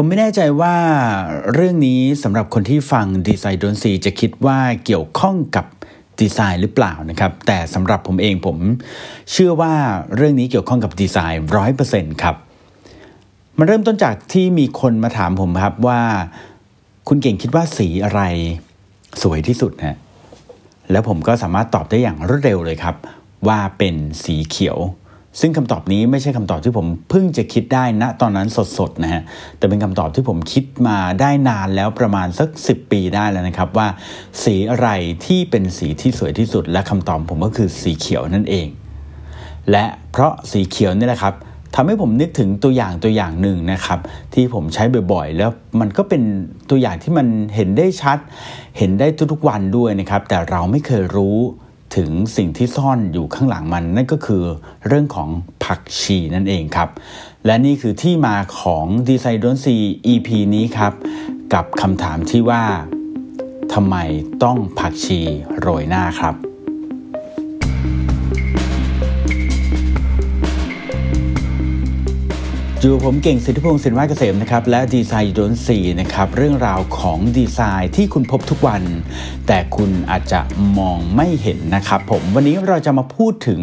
ผมไม่แน่ใจว่าเรื่องนี้สำหรับคนที่ฟังดีไซน์ดนซีจะคิดว่าเกี่ยวข้องกับดีไซน์หรือเปล่านะครับ แต่สำหรับผมเองผมเชื่อว่าเรื่องนี้เกี่ยวข้องกับดีไซน์ร้อยเปอร์เซ็นต์ครับ มันเริ่มต้นจากที่มีคนมาถามผมครับว่า คุณเก่งคิดว่าสีอะไรสวยที่สุดนะแล้วผมก็สามารถตอบได้อย่างรวดเร็วเลยครับ ว่าเป็นสีเขียว ซึ่งคำตอบนี้ไม่ใช่คำตอบที่ผมเพิ่งจะคิดได้นะตอนนั้นสดๆนะฮะแต่เป็นคำตอบที่ผมคิดมาได้นานแล้วประมาณสัก 10 ปีได้แล้วนะครับว่า สีอะไรที่เป็นสีที่สวยที่สุด และคำตอบผมก็คือสีเขียวนั่นเอง และเพราะสีเขียวนี่แหละครับทำให้ผมนึกถึงตัวอย่างตัวอย่างหนึ่งนะครับ ที่ผมใช้บ่อยๆ แล้วมันก็เป็นตัวอย่างที่มันเห็นได้ชัด เห็นได้ทุกๆวันด้วยนะครับ แต่เราไม่เคยรู้ ถึงสิ่งที่ซ่อนอยู่ข้างหลังมันนั่นก็คือเรื่องของผักชีนั่นเองครับ และนี่คือที่มาของดีไซน์ดนซี EP นี้ครับ กับคำถามที่ว่าทำไมต้องผักชีโรยหน้าครับ อยู่ผมเก่งสิทธิพงศ์สินวาเกษมนะครับและดีไซน์โดนสีนะครับเรื่องราวของดีไซน์ที่คุณพบทุกวัน แต่คุณอาจจะมองไม่เห็นนะครับผมวันนี้เราจะมาพูดถึง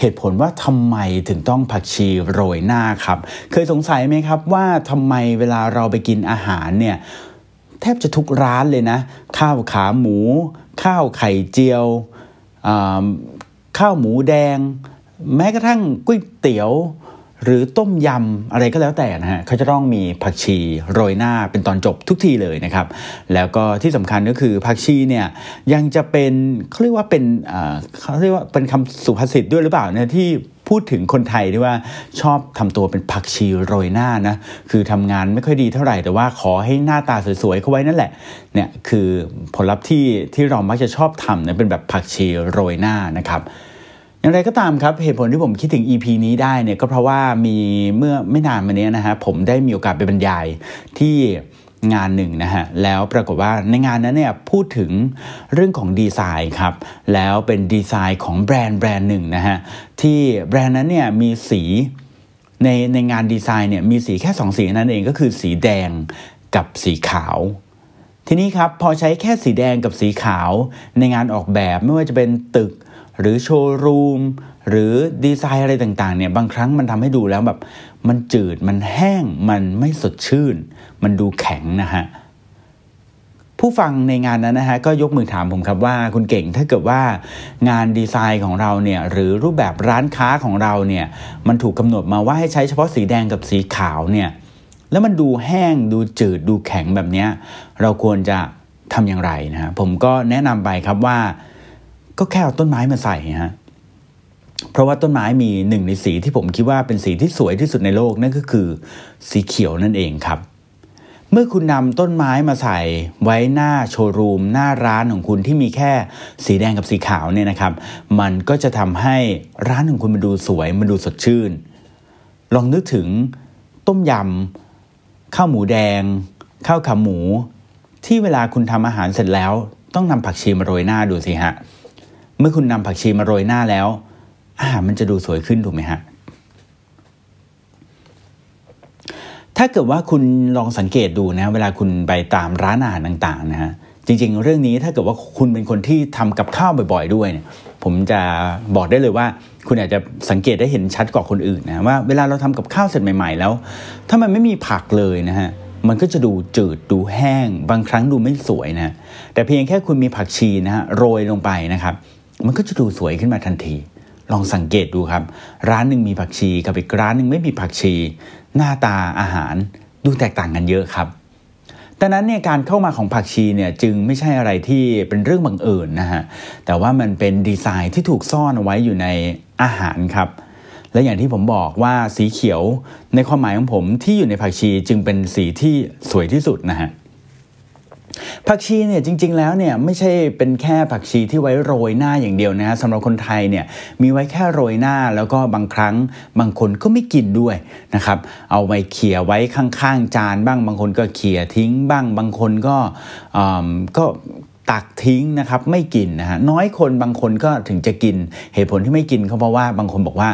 เหตุผลว่าทำไมถึงต้องผักชีโรยหน้าครับ เคยสงสัยไหมครับว่าทำไมเวลาเราไปกินอาหารเนี่ยแทบจะทุกร้านเลยนะ ข้าวขาหมู ข้าวไข่เจียว ข้าวหมูแดง แม้กระทั่งก๋วยเตี๋ยว หรือต้มยำอะไรก็แล้วแต่นะฮะเขาจะต้องมีผักชีโรยหน้าเป็นตอนจบทุกทีเลยนะครับ แล้วก็ที่สำคัญก็คือผักชีเนี่ยยังจะเป็นเขาเรียกว่าเป็นเขาเรียกว่าเป็นคำสุภาษิตด้วยหรือเปล่าเนี่ยที่พูดถึงคนไทยที่ว่าชอบทำตัวเป็นผักชีโรยหน้านะคือทำงานไม่ค่อยดีเท่าไหร่ แต่ว่าขอให้หน้าตาสวยๆเขาไว้นั่นแหละเนี่ยคือผลลัพธ์ที่ที่เรามักจะชอบทำเนี่ยเป็นแบบผักชีโรยหน้านะครับ อย่างไรก็ตามครับ เหตุผลที่ผมคิดถึง EP นี้ได้เนี่ยก็เพราะว่ามีเมื่อไม่นานมานี้นะฮะผมได้มีโอกาสไปบรรยายที่งานหนึ่งนะฮะแล้วปรากฏว่าในงานนั้นเนี่ยพูดถึงเรื่องของดีไซน์ครับแล้วเป็นดีไซน์ของแบรนด์แบรนด์หนึ่งนะฮะที่แบรนด์นั้นเนี่ยมีสีในในงานดีไซน์เนี่ยมีสีแค่ 2 สีนั่นเองก็คือสีแดงกับสีขาว ทีนี้ครับพอใช้แค่สีแดงกับสีขาว ในงานออกแบบไม่ว่าจะเป็นตึก หรือโชว์รูมหรือดีไซน์อะไรต่างๆเนี่ยบางครั้งมันทำให้ดูแล้วแบบ มันจืดมันแห้งมันไม่สดชื่น มันดูแข็งนะฮะผู้ฟังในงานนั้นนะฮะก็ยกมือถามผมครับว่าคุณเก่งถ้าเกิดว่างานดีไซน์ของเราเนี่ยหรือรูปแบบร้านค้าของเราเนี่ยมันถูกกำหนดมาว่าให้ใช้เฉพาะสีแดงกับสีขาวเนี่ยแล้วมันดูแห้งดูจืดดูแข็งแบบนี้เราควรจะทำอย่างไรนะฮะผมก็แนะนำไปครับว่า ก็แค่เอาต้นไม้มาใส่ฮะเพราะว่าต้นไม้มีหนึ่งในสีที่ผมคิดว่าเป็นสีที่สวยที่สุดในโลกนั่นก็คือ สีเขียวนั่นเองครับ เมื่อคุณนำต้นไม้มาใส่ไว้หน้าโชว์รูม หน้าร้านของคุณที่มีแค่สีแดงกับสีขาวเนี่ยนะครับ มันก็จะทำให้ร้านของคุณมันดูสวยมันดูสดชื่น ลองนึกถึงต้มยำข้าวหมูแดงข้าวขาหมู ที่เวลาคุณทำอาหารเสร็จแล้ว ต้องนำผักชีมาโรยหน้าดูสิฮะ เมื่อคุณนำผักชีมาโรยหน้าแล้วอาหารมันจะดูสวยขึ้นถูกไหมฮะถ้าเกิดว่าคุณลองสังเกตดูนะเวลาคุณไปตามร้านอาหารต่างๆนะฮะจริง ๆ เรื่องนี้ถ้าเกิดว่าคุณเป็นคนที่ทำกับข้าวบ่อย ๆ ด้วยเนี่ยผมจะบอกได้เลยว่า คุณอาจจะสังเกตได้เห็นชัดกว่าคนอื่นนะว่าเวลาเราทำกับข้าวเสร็จใหม่ ๆ แล้ว ถ้ามันไม่มีผักเลยนะฮะมันก็จะดูจืดดูแห้ง บางครั้งดูไม่สวยนะแต่เพียงแค่คุณมีผักชีนะฮะโรยลงไปนะครับ มันก็จะดูสวยขึ้นมาทันที ลองสังเกตดูครับ ร้านหนึ่งมีผักชีกับอีกร้านหนึ่งไม่มีผักชี หน้าตาอาหารดูแตกต่างกันเยอะครับดังนั้นเนี่ยการเข้ามาของผักชีเนี่ยจึงไม่ใช่อะไรที่เป็นเรื่องบังเอิญนะฮะแต่ว่ามันเป็นดีไซน์ที่ถูกซ่อนเอาไว้อยู่ในอาหารครับ และอย่างที่ผมบอกว่าสีเขียวในความหมายของผมที่อยู่ในผักชีจึงเป็นสีที่สวยที่สุดนะฮะ ผักชีเนี่ยจริง ๆ แล้วเนี่ยไม่ใช่เป็นแค่ผักชีที่ไว้โรยหน้าอย่างเดียวนะฮะสำหรับคนไทยเนี่ยมีไว้แค่โรยหน้าแล้วก็บางครั้งบางคนก็ไม่กินด้วยนะครับเอาไว้เขี่ยไว้ข้างๆ จานบ้าง บางคนก็เขี่ยทิ้งบ้าง บางคนก็ก็ตักทิ้งนะครับไม่กินนะฮะน้อยคนบางคนก็ถึงจะกินเหตุผลที่ไม่กินเขาเพราะว่าบางคนบอกว่า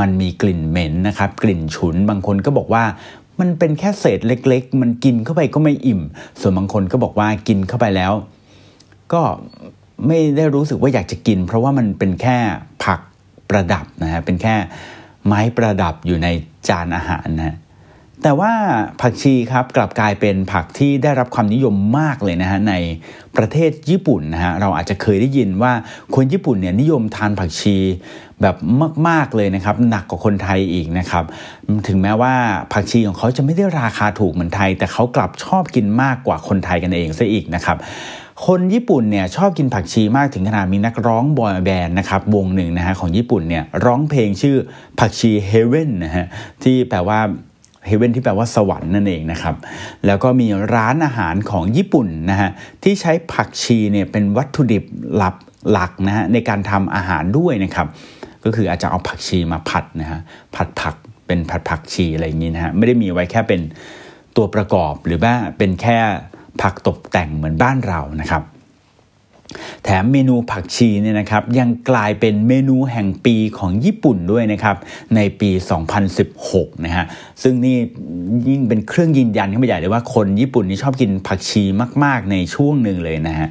มันมีกลิ่นเหม็นนะครับกลิ่นฉุน บางคนก็บอกว่า มันเป็นแค่เศษเล็ก ๆ มันกินเข้าไปก็ไม่อิ่ม ส่วนบางคนก็บอกว่ากินเข้าไปแล้ว ก็ไม่ได้รู้สึกว่าอยากจะกิน เพราะว่ามันเป็นแค่ผักประดับนะฮะเป็นแค่ไม้ประดับอยู่ในจานอาหารนะ แต่ว่าผักชีครับกลับกลายเป็นผักที่ได้รับความนิยมมากเลยนะฮะในประเทศญี่ปุ่นนะฮะเราอาจจะเคยได้ยินว่าคนญี่ปุ่นเนี่ยนิยมทานผักชีแบบมาก ๆเลยนะครับหนักกว่าคนไทยอีกนะครับถึงแม้ว่าผักชีของเขาจะไม่ได้ราคาถูกเหมือนไทย แต่เขากลับชอบกินมากกว่าคนไทยกันเองซะอีกนะครับคนญี่ปุ่นเนี่ยชอบกินผักชีมากถึงขนาดมีนักร้องบอยแบนด์นะครับวงหนึ่งนะฮะของญี่ปุ่นเนี่ยร้องเพลงชื่อผักชีเฮเว่นนะฮะที่แปลว่า เฮเว่นที่แปลว่าสวรรค์นั่นเองนะครับ แล้วก็มีร้านอาหารของญี่ปุ่นนะฮะที่ใช้ผักชีเนี่ยเป็นวัตถุดิบหลักหลักนะฮะในการทำอาหารด้วยนะครับ ก็คืออาจจะเอาผักชีมาผัดนะฮะผัดผักเป็นผัดผักชีอะไรอย่างนี้นะฮะไม่ได้มีไว้แค่เป็นตัวประกอบหรือว่าเป็นแค่ผักตกแต่งเหมือนบ้านเรานะครับ แถมเมนูผักชีเนี่ยนะครับยังกลายเป็นเมนูแห่งปีของญี่ปุ่นด้วยนะครับในปี 2016 นะฮะซึ่งนี่ยิ่งเป็นเครื่องยืนยันขึ้นไปใหญ่เลยว่าคนญี่ปุ่นนี่ชอบกินผักชีมาก ๆ ในช่วงหนึ่งเลยนะฮะ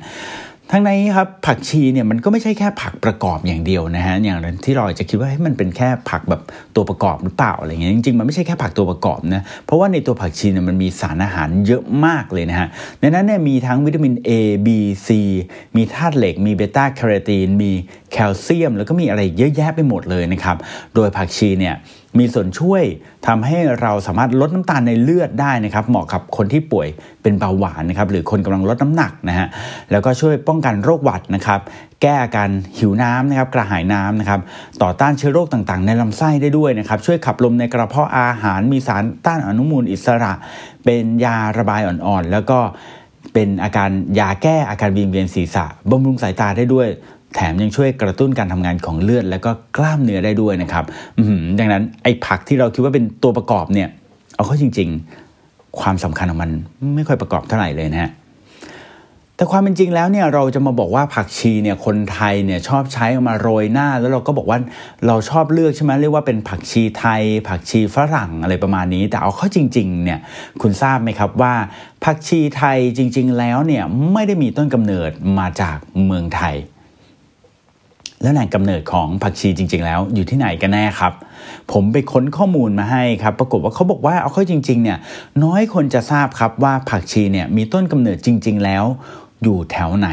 ทั้งนี้ครับผักชีเนี่ยมันก็ไม่ใช่แค่ผักประกอบอย่างเดียวนะฮะอย่างที่เราจะคิดว่ามันเป็นแค่ผักแบบตัวประกอบหรือเปล่าอะไรเงี้ยจริงๆมันไม่ใช่แค่ผักตัวประกอบนะเพราะว่าในตัวผักชีเนี่ยมันมีสารอาหารเยอะมากเลยนะฮะในนั้นเนี่ยมีทั้งวิตามิน A B C มีธาตุเหล็ก มีเบต้าแคโรทีนมีแคลเซียม แล้วก็มีอะไรเยอะแยะไปหมดเลยนะครับโดยผักชีเนี่ย มีส่วนช่วยทำให้เราสามารถลดน้ำตาลในเลือดได้นะครับ เหมาะกับคนที่ป่วยเป็นเบาหวานนะครับ หรือคนกำลังลดน้ำหนักนะฮะแล้วก็ช่วยป้องกันโรคหวัดนะครับ แก้อาการหิวน้ำนะครับ กระหายน้ำนะครับ ต่อต้านเชื้อโรคต่างๆ ในลำไส้ได้ด้วยนะครับ ช่วยขับลมในกระเพาะอาหารมีสารต้านอนุมูลอิสระ เป็นยาระบายอ่อนๆ แล้วก็เป็นอาการยาแก้อาการวิงเวียนศีรษะบำรุงสายตาได้ด้วย แถมยังช่วยกระตุ้นการทำงานของเลือด และก็กล้ามเนื้อได้ด้วยนะครับดังนั้นไอ้ผักที่เราคิดว่าเป็นตัวประกอบเนี่ย เอาเข้าจริง ๆ ความสำคัญของมันไม่ค่อยประกอบเท่าไหร่เลยนะฮะแต่ความเป็นจริงแล้วเนี่ยเราจะมาบอกว่าผักชีเนี่ยคนไทยเนี่ยชอบใช้มาโรยหน้า แล้วเราก็บอกว่าเราชอบเลือกใช่ไหมเรียกว่าเป็นผักชีไทย ผักชีฝรั่งอะไรประมาณนี้ แต่เอาเข้าจริงๆเนี่ยคุณทราบไหมครับว่า ผักชีไทยจริง ๆ แล้วเนี่ยไม่ได้มีต้นกำเนิดมาจากเมืองไทย แล้วแหล่งกำเนิดของผักชีจริง ๆ แล้วอยู่ที่ไหนกันแน่ครับ ผมไปค้นข้อมูลมาให้ครับ ปรากฏว่าเขาบอกว่าเอาเข้าจริงๆเนี่ยน้อยคนจะทราบครับว่าผักชีเนี่ยมีต้นกำเนิดจริง ๆ แล้ว อยู่แถวไหน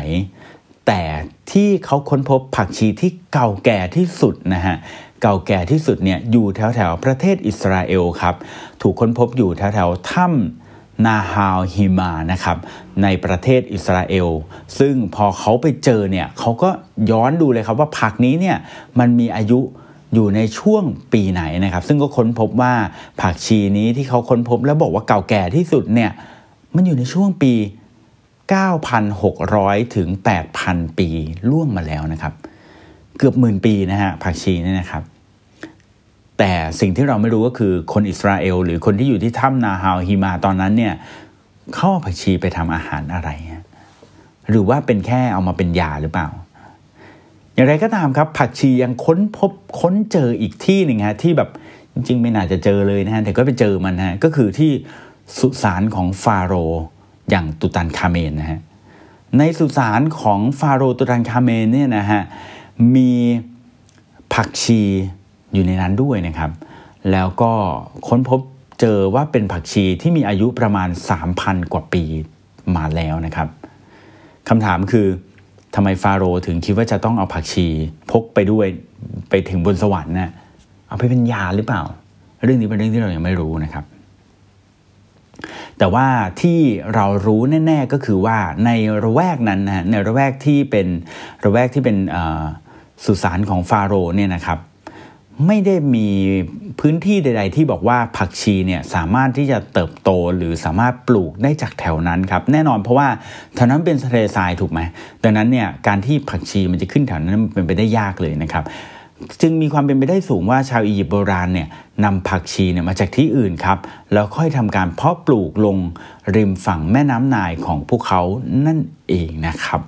แต่ที่เขาค้นพบผักชีที่เก่าแก่ที่สุดนะฮะเก่าแก่ที่สุดเนี่ยอยู่แถวแถวประเทศอิสราเอลครับ ถูกค้นพบอยู่แถวแถวถ้ำ นาฮาวฮิมานะครับในประเทศอิสราเอล ซึ่งพอเขาไปเจอเนี่ยเขาก็ย้อนดูเลยครับว่าผักนี้เนี่ยมันมีอายุอยู่ในช่วงปีไหนนะครับ ซึ่งก็ค้นพบว่าผักชีนี้ที่เขาค้นพบแล้วบอกว่าเก่าแก่ที่สุดเนี่ยมันอยู่ในช่วงปี 9,600 ถึง 8,000 ปีล่วงมาแล้วนะครับ เกือบหมื่นปีนะฮะผักชีนี่นะครับ แต่สิ่งที่เราไม่รู้ก็คือคนอิสราเอล หรือคนที่อยู่ที่ถ้ำ Nahal Hemar ตอนนั้นเนี่ยเอาผักชีไปทำอาหารอะไร หรือว่าเป็นแค่เอามาเป็นยาหรือเปล่า อย่างไรก็ตามครับ ผักชียังค้นพบค้นเจออีกที่หนึ่งฮะที่แบบจริงๆ ไม่น่าจะเจอเลยนะฮะแต่ก็ไปเจอมันฮะก็คือที่สุสานของฟาโรห์อย่างตุตันคาเมนนะฮะในสุสานของฟาโรห์ตุตันคาเมนเนี่ยนะฮะมีผักชี อยู่ในนั้นด้วยนะครับ แล้วก็ค้นพบเจอว่าเป็นผักชีที่มีอายุประมาณ 3,000 กว่าปีมาแล้วนะครับคำถามคือทำไมฟาโรห์ถึงคิดว่าจะต้องเอาผักชีพกไปด้วยไปถึงบนสวรรค์นะ่ะเอาไปเป็นยาหรือเปล่า เรื่องนี้เป็นเรื่องที่เรายังไม่รู้นะครับ แต่ว่าที่เรารู้แน่ ๆก็คือว่าในระแวกนั้นนะในระแวกที่เป็นระแวกที่เป็นสุสานของฟาโรห์เนี่ยนะครับ ไม่ได้มีพื้นที่ใด ๆ ที่บอกว่าผักชีเนี่ยสามารถที่จะเติบโตหรือสามารถปลูกได้จากแถวนั้นครับแน่นอนเพราะว่าแถวนั้นเป็นทะเลทรายถูกไหมดังนั้นเนี่ยการที่ผักชีมันจะขึ้นแถวนั้นมันเป็นไปได้ยากเลยนะครับจึงมีความเป็นไปได้สูงว่าชาวอียิปต์โบราณเนี่ยนำผักชีเนี่ยมาจากที่อื่นครับแล้วค่อยทำการเพาะปลูกลงริมฝั่งแม่น้ำนายของพวกเขานั่นเองนะครับ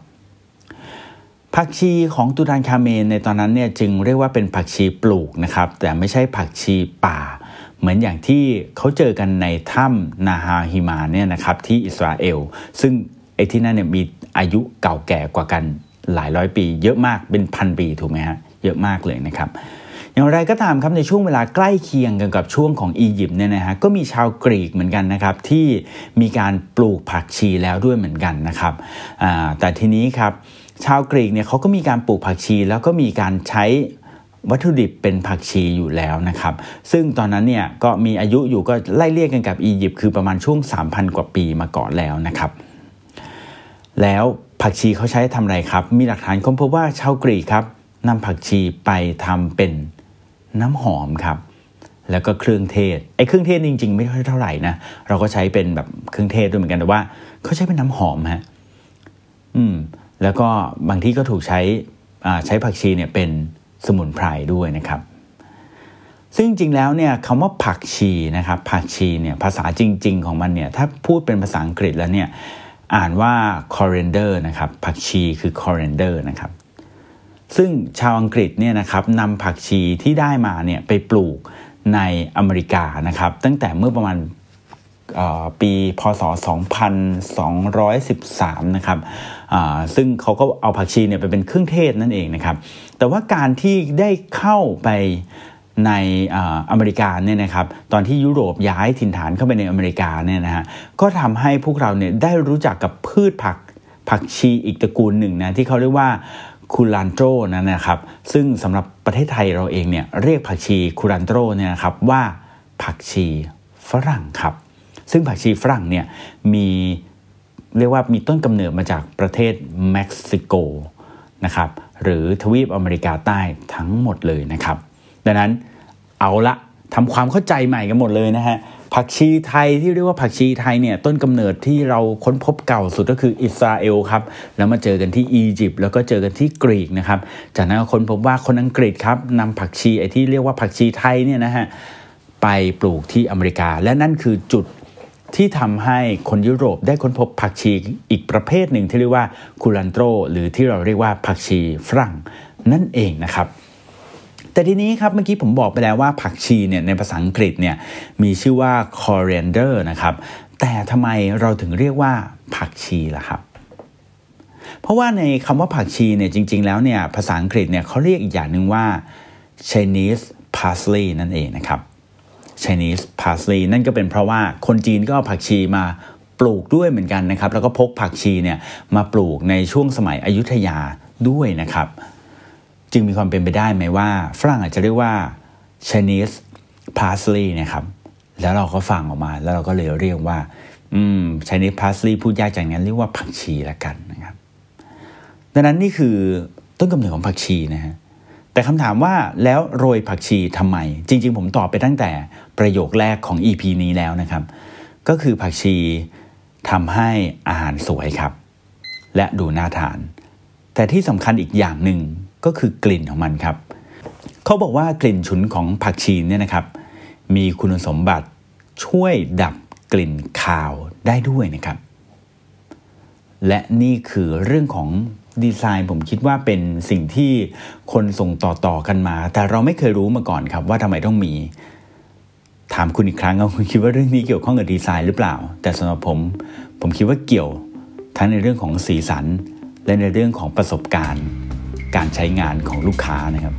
ผักชีของตูตานคาเมนในตอนนั้นเนี่ยจึงเรียกว่าเป็นผักชีปลูกนะครับ แต่ไม่ใช่ผักชีป่า เหมือนอย่างที่เขาเจอกันในถ้ำนาฮาฮิมาเนี่ยนะครับที่อิสราเอล ซึ่งไอ้ที่นั่นเนี่ยมีอายุเก่าแก่กว่ากันหลายร้อยปี เยอะมากเป็นพันปีถูกไหมฮะเยอะมากเลยนะครับ อย่างไรก็ตามครับในช่วงเวลาใกล้เคียงกันกับช่วงของอียิปต์เนี่ยนะฮะก็มีชาวกรีกเหมือนกันนะครับที่มีการปลูกผักชีแล้วด้วยเหมือนกันนะครับแต่ทีนี้ครับ ชาวกรีกเนี่ยเขาก็มีการปลูกผักชี แล้วก็มีการใช้วัตถุดิบเป็นผักชีอยู่แล้วนะครับ ซึ่งตอนนั้นเนี่ยก็มีอายุอยู่ก็ไล่เรียกกันกับอียิปต์คือประมาณช่วง 3,000 กว่าปีมาก่อนแล้วนะครับ แล้วผักชีเขาใช้ทำอะไรครับ มีหลักฐานค้นพบว่าชาวกรีกครับนำผักชีไปทำเป็นน้ำหอมครับ แล้วก็เครื่องเทศไอ้เครื่องเทศจริง ๆ ไม่ค่อยเท่าไหร่นะเราก็ใช้เป็นแบบเครื่องเทศด้วยเหมือนกันแต่ว่าเขาใช้เป็นน้ำหอมฮะอืม แล้วก็บางที่ก็ถูกใช้ใช้ผักชีเนี่ยเป็นสมุนไพรด้วยนะครับ ซึ่งจริงแล้วเนี่ยคำว่าผักชีนะครับผักชีเนี่ยภาษาจริง ๆ ของมันเนี่ยถ้าพูดเป็นภาษาอังกฤษแล้วเนี่ยอ่านว่า coriander นะครับผักชีคือ coriander นะครับซึ่งชาวอังกฤษเนี่ยนะครับนำผักชีที่ได้มาเนี่ยไปปลูกในอเมริกานะครับตั้งแต่เมื่อประมาณ ปีพศ 2213 นะครับซึ่งเขาก็เอาผักชีเนี่ยไปเป็นเครื่องเทศนั่นเองนะครับ แต่ว่าการที่ได้เข้าไปในอเมริกาเนี่ยนะครับตอนที่ยุโรปย้ายถิ่นฐานเข้าไปในอเมริกาเนี่ยนะฮะก็ทำให้พวกเราเนี่ยได้รู้จักกับพืชผักผักชีอีกตระกูลหนึ่งนะที่เขาเรียกว่าคูลันโตรนั่นนะครับ ซึ่งสำหรับประเทศไทยเราเองเนี่ยเรียกผักชีคูลันโตรเนี่ยนะครับว่าผักชีฝรั่งครับ ซึ่งผักชีฝรั่งเนี่ยมีเรียกว่ามีต้นกำเนิดมาจากประเทศเม็กซิโกนะครับหรือทวีปอเมริกาใต้ทั้งหมดเลยนะครับ ดังนั้นเอาละทำความเข้าใจใหม่กันหมดเลยนะฮะผักชีไทยที่เรียกว่าผักชีไทยเนี่ยต้นกำเนิดที่เราค้นพบเก่าสุดก็คืออิสราเอลครับแล้วมาเจอกันที่อียิปต์แล้วก็เจอกันที่กรีกนะครับจากนั้นค้นพบว่าคนอังกฤษครับนำผักชีไอ้ที่เรียกว่าผักชีไทยเนี่ยนะฮะไปปลูกที่อเมริกา และนั่นคือจุด ที่ทำให้คนยุโรปได้ค้นพบผักชีอีกประเภทหนึ่งที่เรียกว่าคูลันโตรหรือที่เราเรียกว่าผักชีฝรั่งนั่นเองนะครับแต่ทีนี้ครับเมื่อกี้ผมบอกไปแล้วว่าผักชีเนี่ยในภาษาอังกฤษเนี่ยมีชื่อว่า coriander นะครับแต่ทำไมเราถึงเรียกว่าผักชีล่ะครับ เพราะว่าในคำว่าผักชีเนี่ยจริง ๆ แล้วเนี่ยภาษาอังกฤษเนี่ยเขาเรียกอีกอย่างหนึ่งว่า Chinese parsley นั่นเองนะครับ Chinese parsley นั่นก็เป็นเพราะว่าคนจีนก็เอาผักชีมาปลูกด้วยเหมือนกันนะครับ แล้วก็พกผักชีเนี่ยมาปลูกในช่วงสมัยอยุธยาด้วยนะครับ จึงมีความเป็นไปได้ไหมว่า ฝรั่งอาจจะเรียกว่า Chinese parsley นะครับ แล้วเราก็ฟังออกมา แล้วเราก็เลยเรียกว่า อืม Chinese parsley พูดยากจากนั้นเรียกว่าผักชีละกันนะครับ ดังนั้นนี่คือต้นกำเนิดของผักชีนะฮะ แต่คำถามว่าแล้วโรยผักชีทำไม จริง ๆ ผมตอบไปตั้งแต่ประโยคแรกของ EP นี้แล้วนะครับ ก็คือผักชีทำให้อาหารสวยครับ และดูน่าทาน แต่ที่สำคัญอีกอย่างหนึ่งก็คือกลิ่นของมันครับ เขาบอกว่ากลิ่นฉุนของผักชีเนี่ยนะครับ มีคุณสมบัติช่วยดับกลิ่นคาวได้ด้วยนะครับ และนี่คือเรื่องของ ดีไซน์ผมคิดว่าเป็นสิ่งที่คนส่งต่อๆกันมา แต่เราไม่เคยรู้มาก่อนครับว่าทำไมต้องมี ถามคุณอีกครั้งว่าคุณคิดว่าเรื่องนี้เกี่ยวข้องกับดีไซน์หรือเปล่า แต่สำหรับผม ผมคิดว่าเกี่ยว ทั้งในเรื่องของสีสัน และในเรื่องของประสบการณ์ การใช้งานของลูกค้านะครับ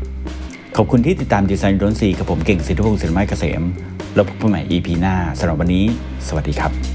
ขอบคุณที่ติดตามดีไซน์ดนซีกับผมเก่งสิทธิพงศ์สินไม้เกษม แล้วพบกันใหม่ EP หน้าสำหรับวันนี้ สวัสดีครับ